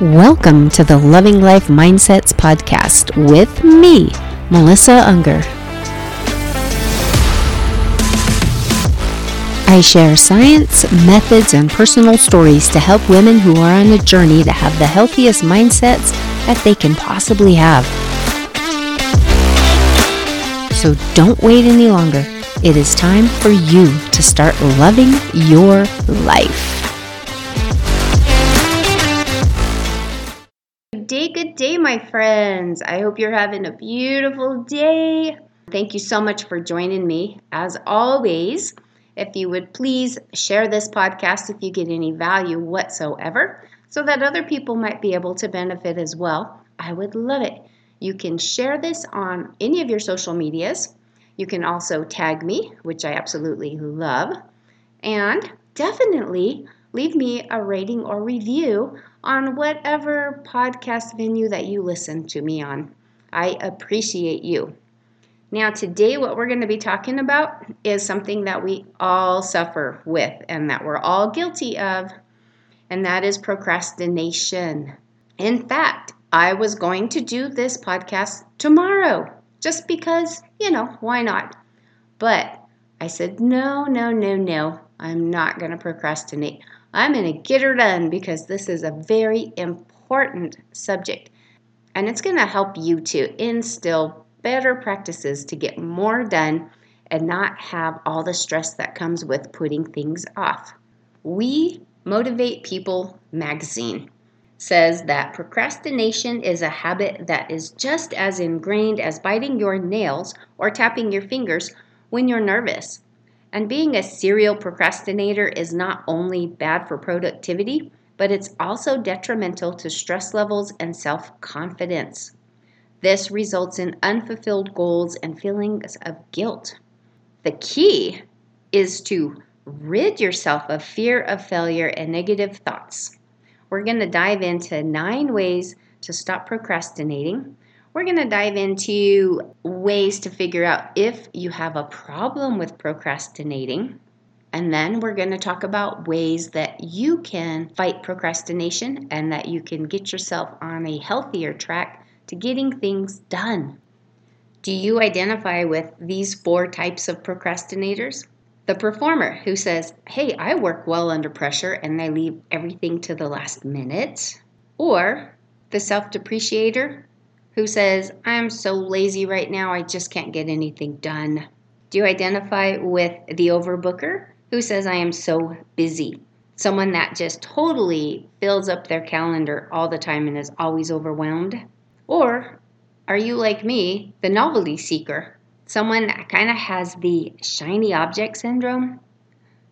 Welcome to the Loving Life Mindsets podcast with me, Melissa Unger. I share science, methods, and personal stories to help women who are on a journey to have the healthiest mindsets that they can possibly have. So don't wait any longer. It is time for you to start loving your life. Day, good day, my friends. I hope you're having a beautiful day. Thank you so much for joining me. As always, if you would please share this podcast if you get any value whatsoever, so that other people might be able to benefit as well, I would love it. You can share this on any of your social medias. You can also tag me, which I absolutely love. And definitely leave me a rating or review on whatever podcast venue that you listen to me on. I appreciate you. Now, today, what we're going to be talking about is something that we all suffer with and that we're all guilty of, and that is procrastination. In fact, I was going to do this podcast tomorrow just because, you know, why not? But I said, no, no, no, no, I'm not going to procrastinate. I'm going to get her done because this is a very important subject. And it's going to help you to instill better practices to get more done and not have all the stress that comes with putting things off. We Motivate People magazine says that procrastination is a habit that is just as ingrained as biting your nails or tapping your fingers when you're nervous. And being a serial procrastinator is not only bad for productivity, but it's also detrimental to stress levels and self confidence. This results in unfulfilled goals and feelings of guilt. The key is to rid yourself of fear of failure and negative thoughts. We're going to dive into nine ways to stop procrastinating we're going to dive into ways to figure out if you have a problem with procrastinating. And then we're going to talk about ways that you can fight procrastination and that you can get yourself on a healthier track to getting things done. Do you identify with these four types of procrastinators? The performer who says, Hey, I work well under pressure and I leave everything to the last minute. Or the self depreciator who says, I'm so lazy right now, I just can't get anything done? Do you identify with the overbooker who says, I am so busy? Someone that just totally fills up their calendar all the time and is always overwhelmed? Or are you like me, the novelty seeker? Someone that kind of has the shiny object syndrome?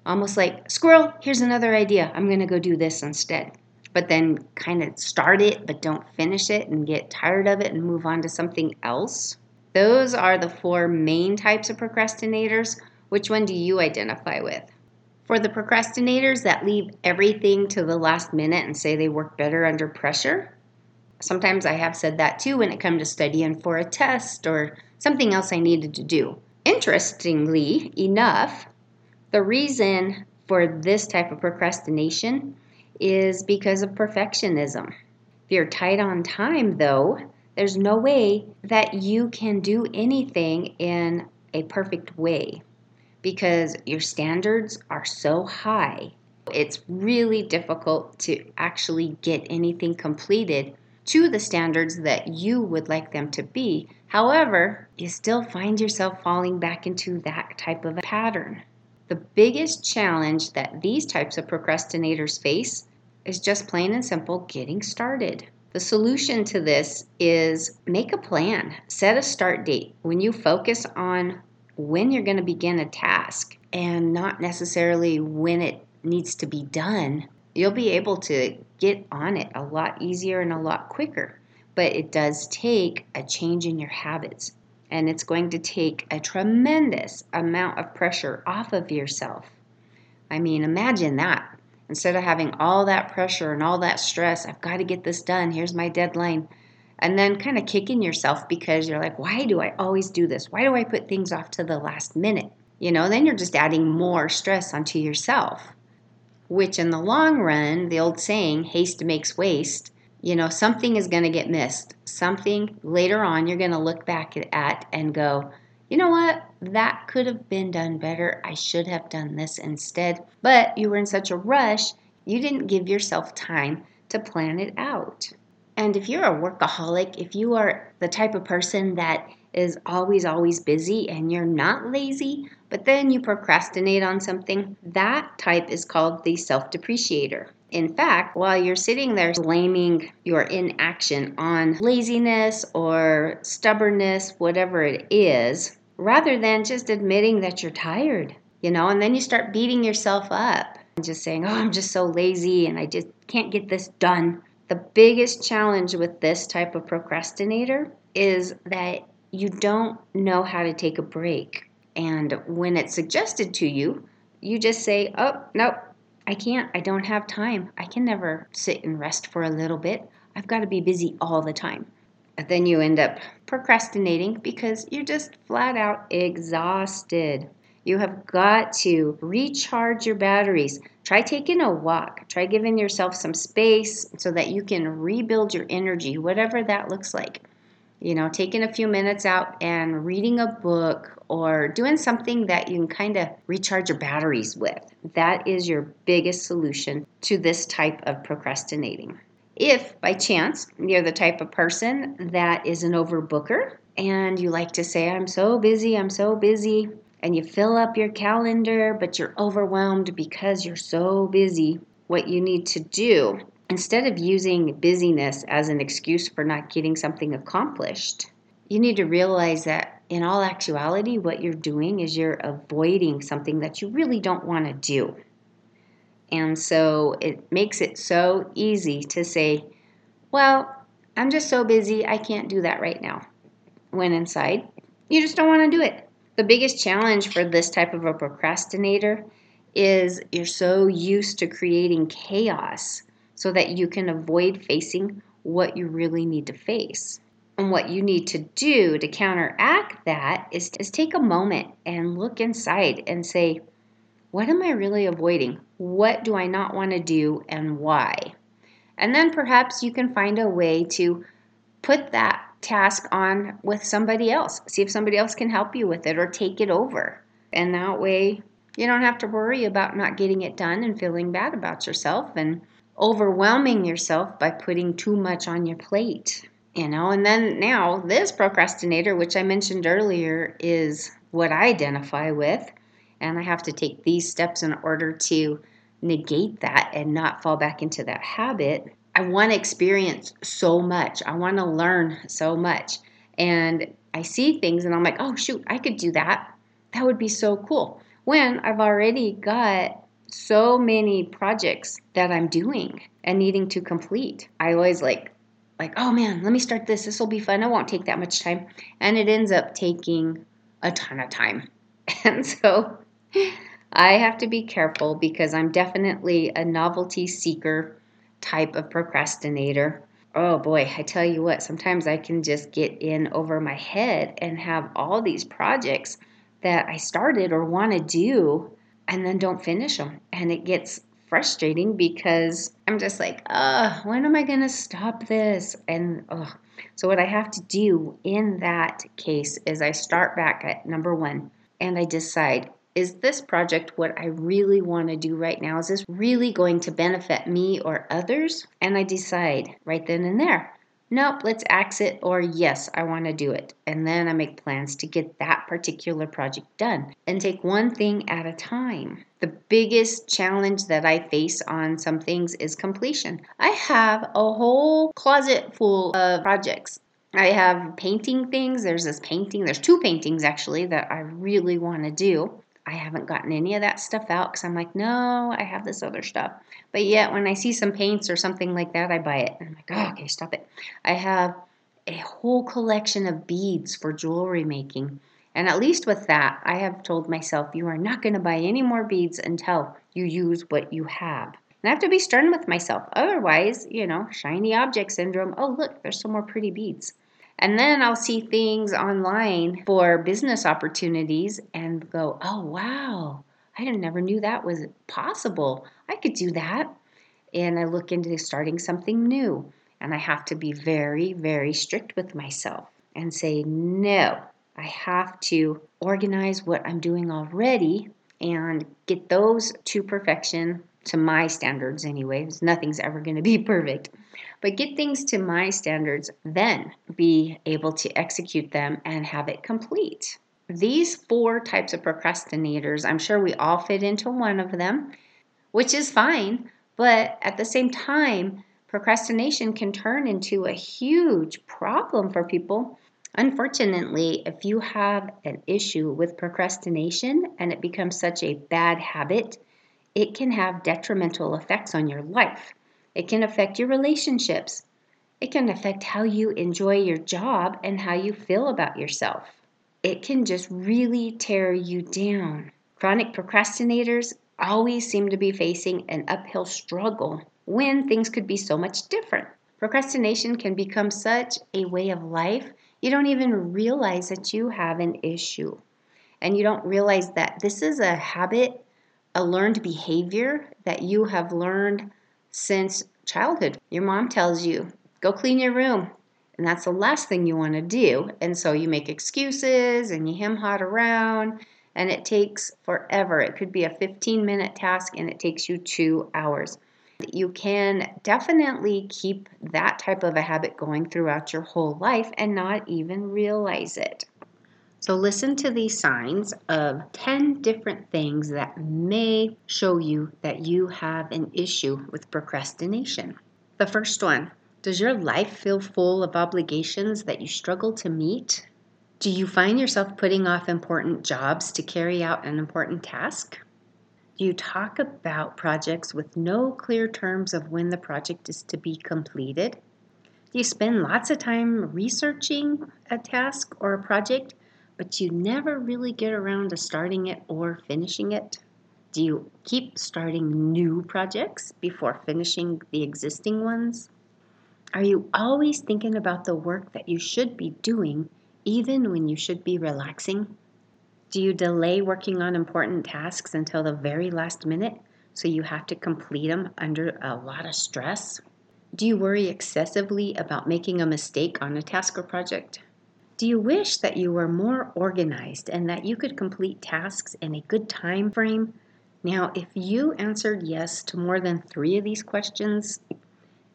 Almost like, squirrel, here's another idea. I'm going to go do this instead but then kind of start it but don't finish it and get tired of it and move on to something else. Those are the four main types of procrastinators. Which one do you identify with? For the procrastinators that leave everything to the last minute and say they work better under pressure, sometimes I have said that too when it comes to studying for a test or something else I needed to do. Interestingly enough, the reason for this type of procrastination is because of perfectionism. If you're tight on time, though, there's no way that you can do anything in a perfect way because your standards are so high. It's really difficult to actually get anything completed to the standards that you would like them to be. However, you still find yourself falling back into that type of a pattern. The biggest challenge that these types of procrastinators face is just plain and simple getting started. The solution to this is make a plan, set a start date. When you focus on when you're going to begin a task and not necessarily when it needs to be done, you'll be able to get on it a lot easier and a lot quicker. But it does take a change in your habits and it's going to take a tremendous amount of pressure off of yourself. I mean, imagine that. Instead of having all that pressure and all that stress, I've got to get this done, here's my deadline. And then kind of kicking yourself because you're like, why do I always do this? Why do I put things off to the last minute? You know, then you're just adding more stress onto yourself, which in the long run, the old saying, haste makes waste, you know, something is going to get missed. Something later on you're going to look back at and go, you know what? That could have been done better. I should have done this instead. But you were in such a rush, you didn't give yourself time to plan it out. And if you're a workaholic, if you are the type of person that is always, always busy and you're not lazy, but then you procrastinate on something, that type is called the self depreciator. In fact, while you're sitting there blaming your inaction on laziness or stubbornness, whatever it is, rather than just admitting that you're tired, you know, and then you start beating yourself up and just saying, oh, I'm just so lazy and I just can't get this done. The biggest challenge with this type of procrastinator is that you don't know how to take a break. And when it's suggested to you, you just say, oh, nope, I can't. I don't have time. I can never sit and rest for a little bit. I've got to be busy all the time. Then you end up procrastinating because you're just flat out exhausted. You have got to recharge your batteries. Try taking a walk. Try giving yourself some space so that you can rebuild your energy, whatever that looks like. You know, taking a few minutes out and reading a book or doing something that you can kind of recharge your batteries with. That is your biggest solution to this type of procrastinating. If by chance you're the type of person that is an overbooker and you like to say, I'm so busy, I'm so busy, and you fill up your calendar, but you're overwhelmed because you're so busy, what you need to do, instead of using busyness as an excuse for not getting something accomplished, you need to realize that in all actuality, what you're doing is you're avoiding something that you really don't want to do. And so it makes it so easy to say, well, I'm just so busy, I can't do that right now. When inside, you just don't want to do it. The biggest challenge for this type of a procrastinator is you're so used to creating chaos so that you can avoid facing what you really need to face. And what you need to do to counteract that is, is take a moment and look inside and say, what am I really avoiding? What do I not want to do and why? And then perhaps you can find a way to put that task on with somebody else. See if somebody else can help you with it or take it over. And that way you don't have to worry about not getting it done and feeling bad about yourself and overwhelming yourself by putting too much on your plate. You know, and then now this procrastinator, which I mentioned earlier, is what I identify with. And I have to take these steps in order to negate that and not fall back into that habit. I want to experience so much. I want to learn so much. And I see things and I'm like, oh, shoot, I could do that. That would be so cool. When I've already got so many projects that I'm doing and needing to complete. I always like, like, oh man, let me start this. This will be fun. It won't take that much time. And it ends up taking a ton of time. And so I have to be careful because I'm definitely a novelty seeker type of procrastinator. Oh boy, I tell you what, sometimes I can just get in over my head and have all these projects that I started or want to do and then don't finish them. And it gets frustrating because I'm just like, uh, when am I going to stop this? And uh, so, what I have to do in that case is I start back at number one and I decide is this project what I really want to do right now? Is this really going to benefit me or others? And I decide right then and there nope, let's axe it, or yes, I want to do it. And then I make plans to get that particular project done and take one thing at a time. The biggest challenge that I face on some things is completion. I have a whole closet full of projects. I have painting things. There's this painting, there's two paintings actually that I really want to do. I haven't gotten any of that stuff out because I'm like, no, I have this other stuff. But yet, when I see some paints or something like that, I buy it. And I'm like, oh, okay, stop it. I have a whole collection of beads for jewelry making. And at least with that, I have told myself, you are not going to buy any more beads until you use what you have. And I have to be stern with myself. Otherwise, you know, shiny object syndrome. Oh, look, there's some more pretty beads. And then I'll see things online for business opportunities and go, oh, wow, I never knew that was possible. I could do that. And I look into starting something new. And I have to be very, very strict with myself and say, no, I have to organize what I'm doing already and get those to perfection to my standards anyways nothing's ever going to be perfect. But get things to my standards then be able to execute them and have it complete. These four types of procrastinators i'm sure we all fit into one of them which is fine but at the same time procrastination can turn into a huge problem for people. Unfortunately, if you have an issue with procrastination and it becomes such a bad habit, it can have detrimental effects on your life. It can affect your relationships. It can affect how you enjoy your job and how you feel about yourself. It can just really tear you down. Chronic procrastinators always seem to be facing an uphill struggle when things could be so much different. Procrastination can become such a way of life you don't even realize that you have an issue. And you don't realize that this is a habit, a learned behavior that you have learned since childhood. Your mom tells you, go clean your room. And that's the last thing you want to do. And so you make excuses and you hem hot around, and it takes forever. It could be a 15 minute task and it takes you two hours. You can definitely keep that type of a habit going throughout your whole life and not even realize it. So, listen to these signs of 10 different things that may show you that you have an issue with procrastination. The first one Does your life feel full of obligations that you struggle to meet? Do you find yourself putting off important jobs to carry out an important task? Do you talk about projects with no clear terms of when the project is to be completed? Do you spend lots of time researching a task or a project, but you never really get around to starting it or finishing it? Do you keep starting new projects before finishing the existing ones? Are you always thinking about the work that you should be doing even when you should be relaxing? Do you delay working on important tasks until the very last minute so you have to complete them under a lot of stress? Do you worry excessively about making a mistake on a task or project? Do you wish that you were more organized and that you could complete tasks in a good time frame? Now, if you answered yes to more than three of these questions,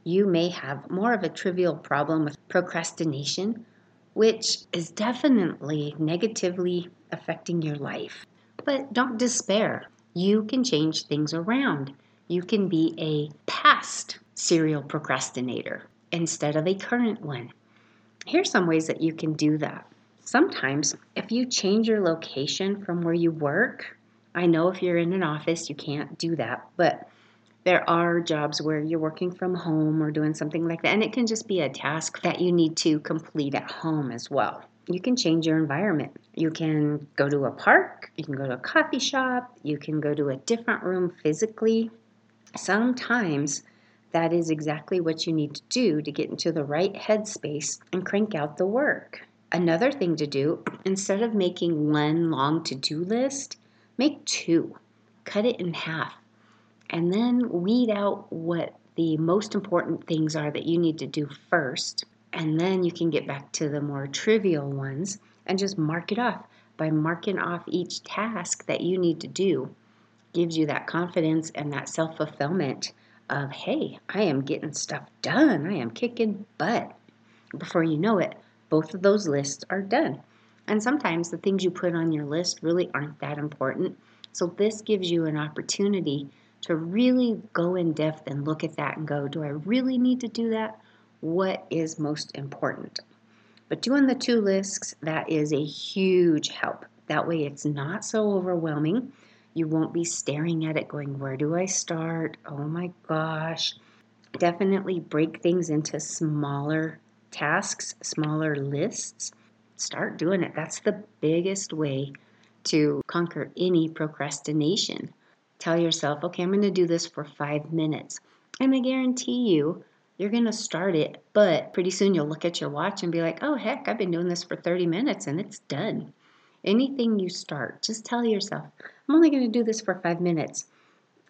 you may have more of a trivial problem with procrastination, which is definitely negatively affecting your life. But don't despair. You can change things around. You can be a past serial procrastinator instead of a current one. Here's some ways that you can do that. Sometimes, if you change your location from where you work, I know if you're in an office, you can't do that, but there are jobs where you're working from home or doing something like that, and it can just be a task that you need to complete at home as well you can change your environment. You can go to a park, you can go to a coffee shop, you can go to a different room physically. Sometimes that is exactly what you need to do to get into the right headspace and crank out the work. Another thing to do, instead of making one long to do list, make two. Cut it in half. And then weed out what the most important things are that you need to do first and then you can get back to the more trivial ones and just mark it off. By marking off each task that you need to do, gives you that confidence and that self fulfillment of, hey, I am getting stuff done. I am kicking butt. Before you know it, both of those lists are done. And sometimes the things you put on your list really aren't that important. So this gives you an opportunity to really go in depth and look at that and go, do I really need to do that? what is most important. But doing the two lists, that is a huge help. That way it's not so overwhelming. You won't be staring at it going, Where do I start? Oh my gosh. Definitely break things into smaller tasks, smaller lists. Start doing it. That's the biggest way to conquer any procrastination. Tell yourself, okay, I'm going to do this for five minutes. And I guarantee you, you're going to start it, but pretty soon you'll look at your watch and be like, oh, heck, I've been doing this for 30 minutes and it's done. Anything you start, just tell yourself, I'm only going to do this for five minutes.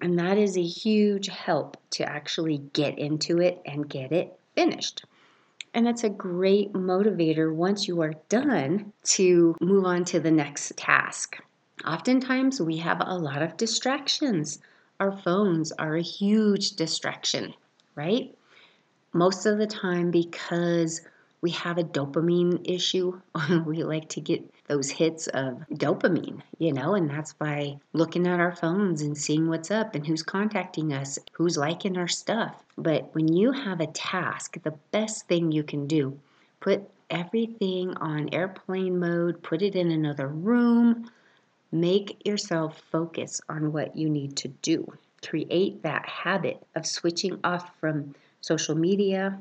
And that is a huge help to actually get into it and get it finished. And that's a great motivator once you are done to move on to the next task. Oftentimes, we have a lot of distractions. Our phones are a huge distraction, right? Most of the time, because we have a dopamine issue. we like to get those hits of dopamine, you know, and that's by looking at our phones and seeing what's up and who's contacting us, who's liking our stuff. But when you have a task, the best thing you can do, put everything on airplane mode, put it in another room, make yourself focus on what you need to do. Create that habit of switching off from social media,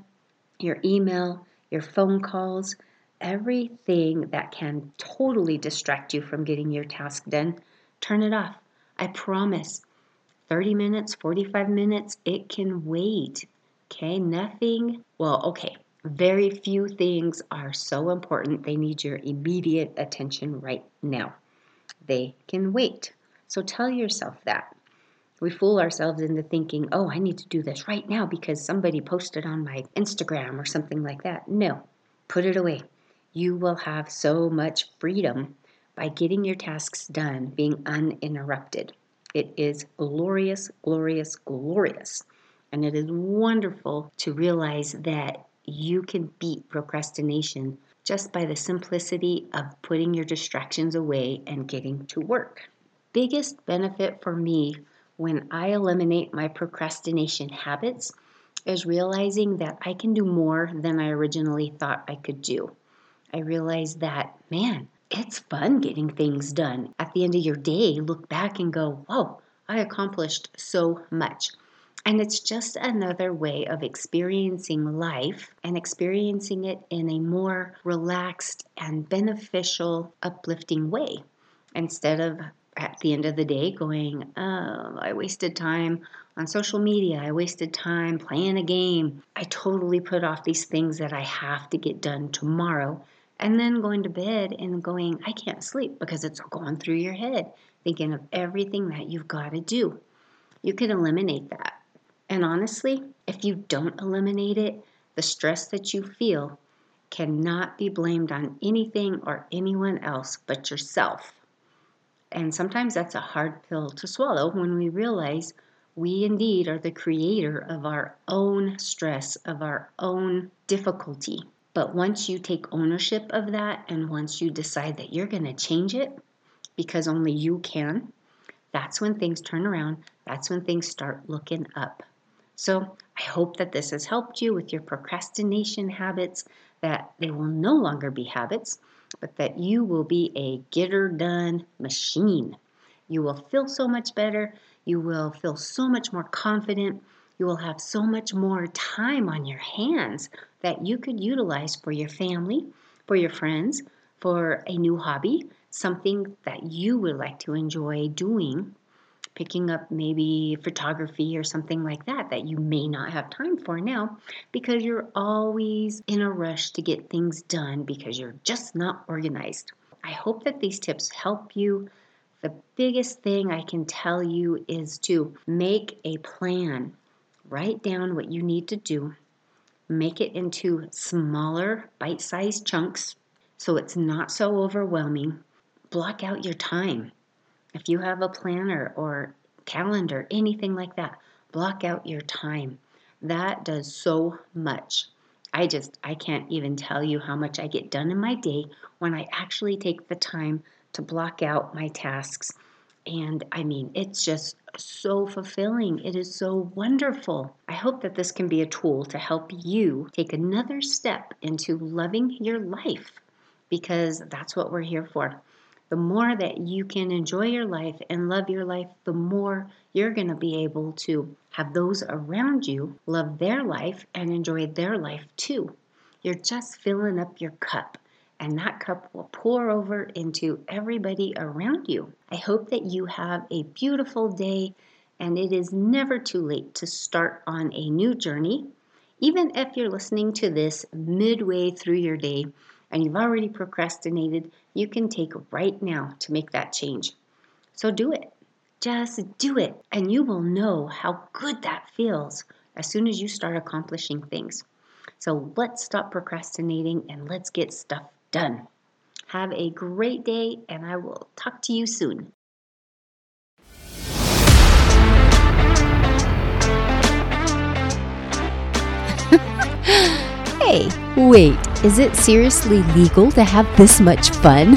your email, your phone calls, everything that can totally distract you from getting your task done, turn it off. I promise. 30 minutes, 45 minutes, it can wait. Okay, nothing. Well, okay, very few things are so important they need your immediate attention right now. They can wait. So tell yourself that. We fool ourselves into thinking, oh, I need to do this right now because somebody posted on my Instagram or something like that. No, put it away. You will have so much freedom by getting your tasks done, being uninterrupted. It is glorious, glorious, glorious. And it is wonderful to realize that you can beat procrastination just by the simplicity of putting your distractions away and getting to work. Biggest benefit for me when I eliminate my procrastination habits is realizing that I can do more than I originally thought I could do. I realize that, man, it's fun getting things done. At the end of your day, look back and go, whoa, I accomplished so much. And it's just another way of experiencing life and experiencing it in a more relaxed and beneficial, uplifting way instead of at the end of the day going, oh, I wasted time on social media. I wasted time playing a game. I totally put off these things that I have to get done tomorrow. And then going to bed and going, I can't sleep because it's going through your head, thinking of everything that you've got to do. You can eliminate that. And honestly, if you don't eliminate it, the stress that you feel cannot be blamed on anything or anyone else but yourself. And sometimes that's a hard pill to swallow when we realize we indeed are the creator of our own stress, of our own difficulty. But once you take ownership of that and once you decide that you're going to change it because only you can, that's when things turn around. That's when things start looking up. So I hope that this has helped you with your procrastination habits, that they will no longer be habits, but that you will be a getter done machine. You will feel so much better. You will feel so much more confident. You will have so much more time on your hands that you could utilize for your family, for your friends, for a new hobby, something that you would like to enjoy doing picking up maybe photography or something like that that you may not have time for now because you're always in a rush to get things done because you're just not organized. I hope that these tips help you. The biggest thing I can tell you is to make a plan. Write down what you need to do. Make it into smaller, bite sized chunks so it's not so overwhelming. Block out your time if you have a planner or calendar, anything like that, block out your time. That does so much. I just, I can't even tell you how much I get done in my day when I actually take the time to block out my tasks. And I mean, it's just so fulfilling. It is so wonderful. I hope that this can be a tool to help you take another step into loving your life because that's what we're here for the more that you can enjoy your life and love your life, the more you're going to be able to have those around you love their life and enjoy their life too. You're just filling up your cup, and that cup will pour over into everybody around you. I hope that you have a beautiful day, and it is never too late to start on a new journey. Even if you're listening to this midway through your day, and you've already procrastinated, you can take right now to make that change. So do it. Just do it, and you will know how good that feels as soon as you start accomplishing things. So let's stop procrastinating and let's get stuff done. Have a great day, and I will talk to you soon. hey, wait, is it seriously legal to have this much fun?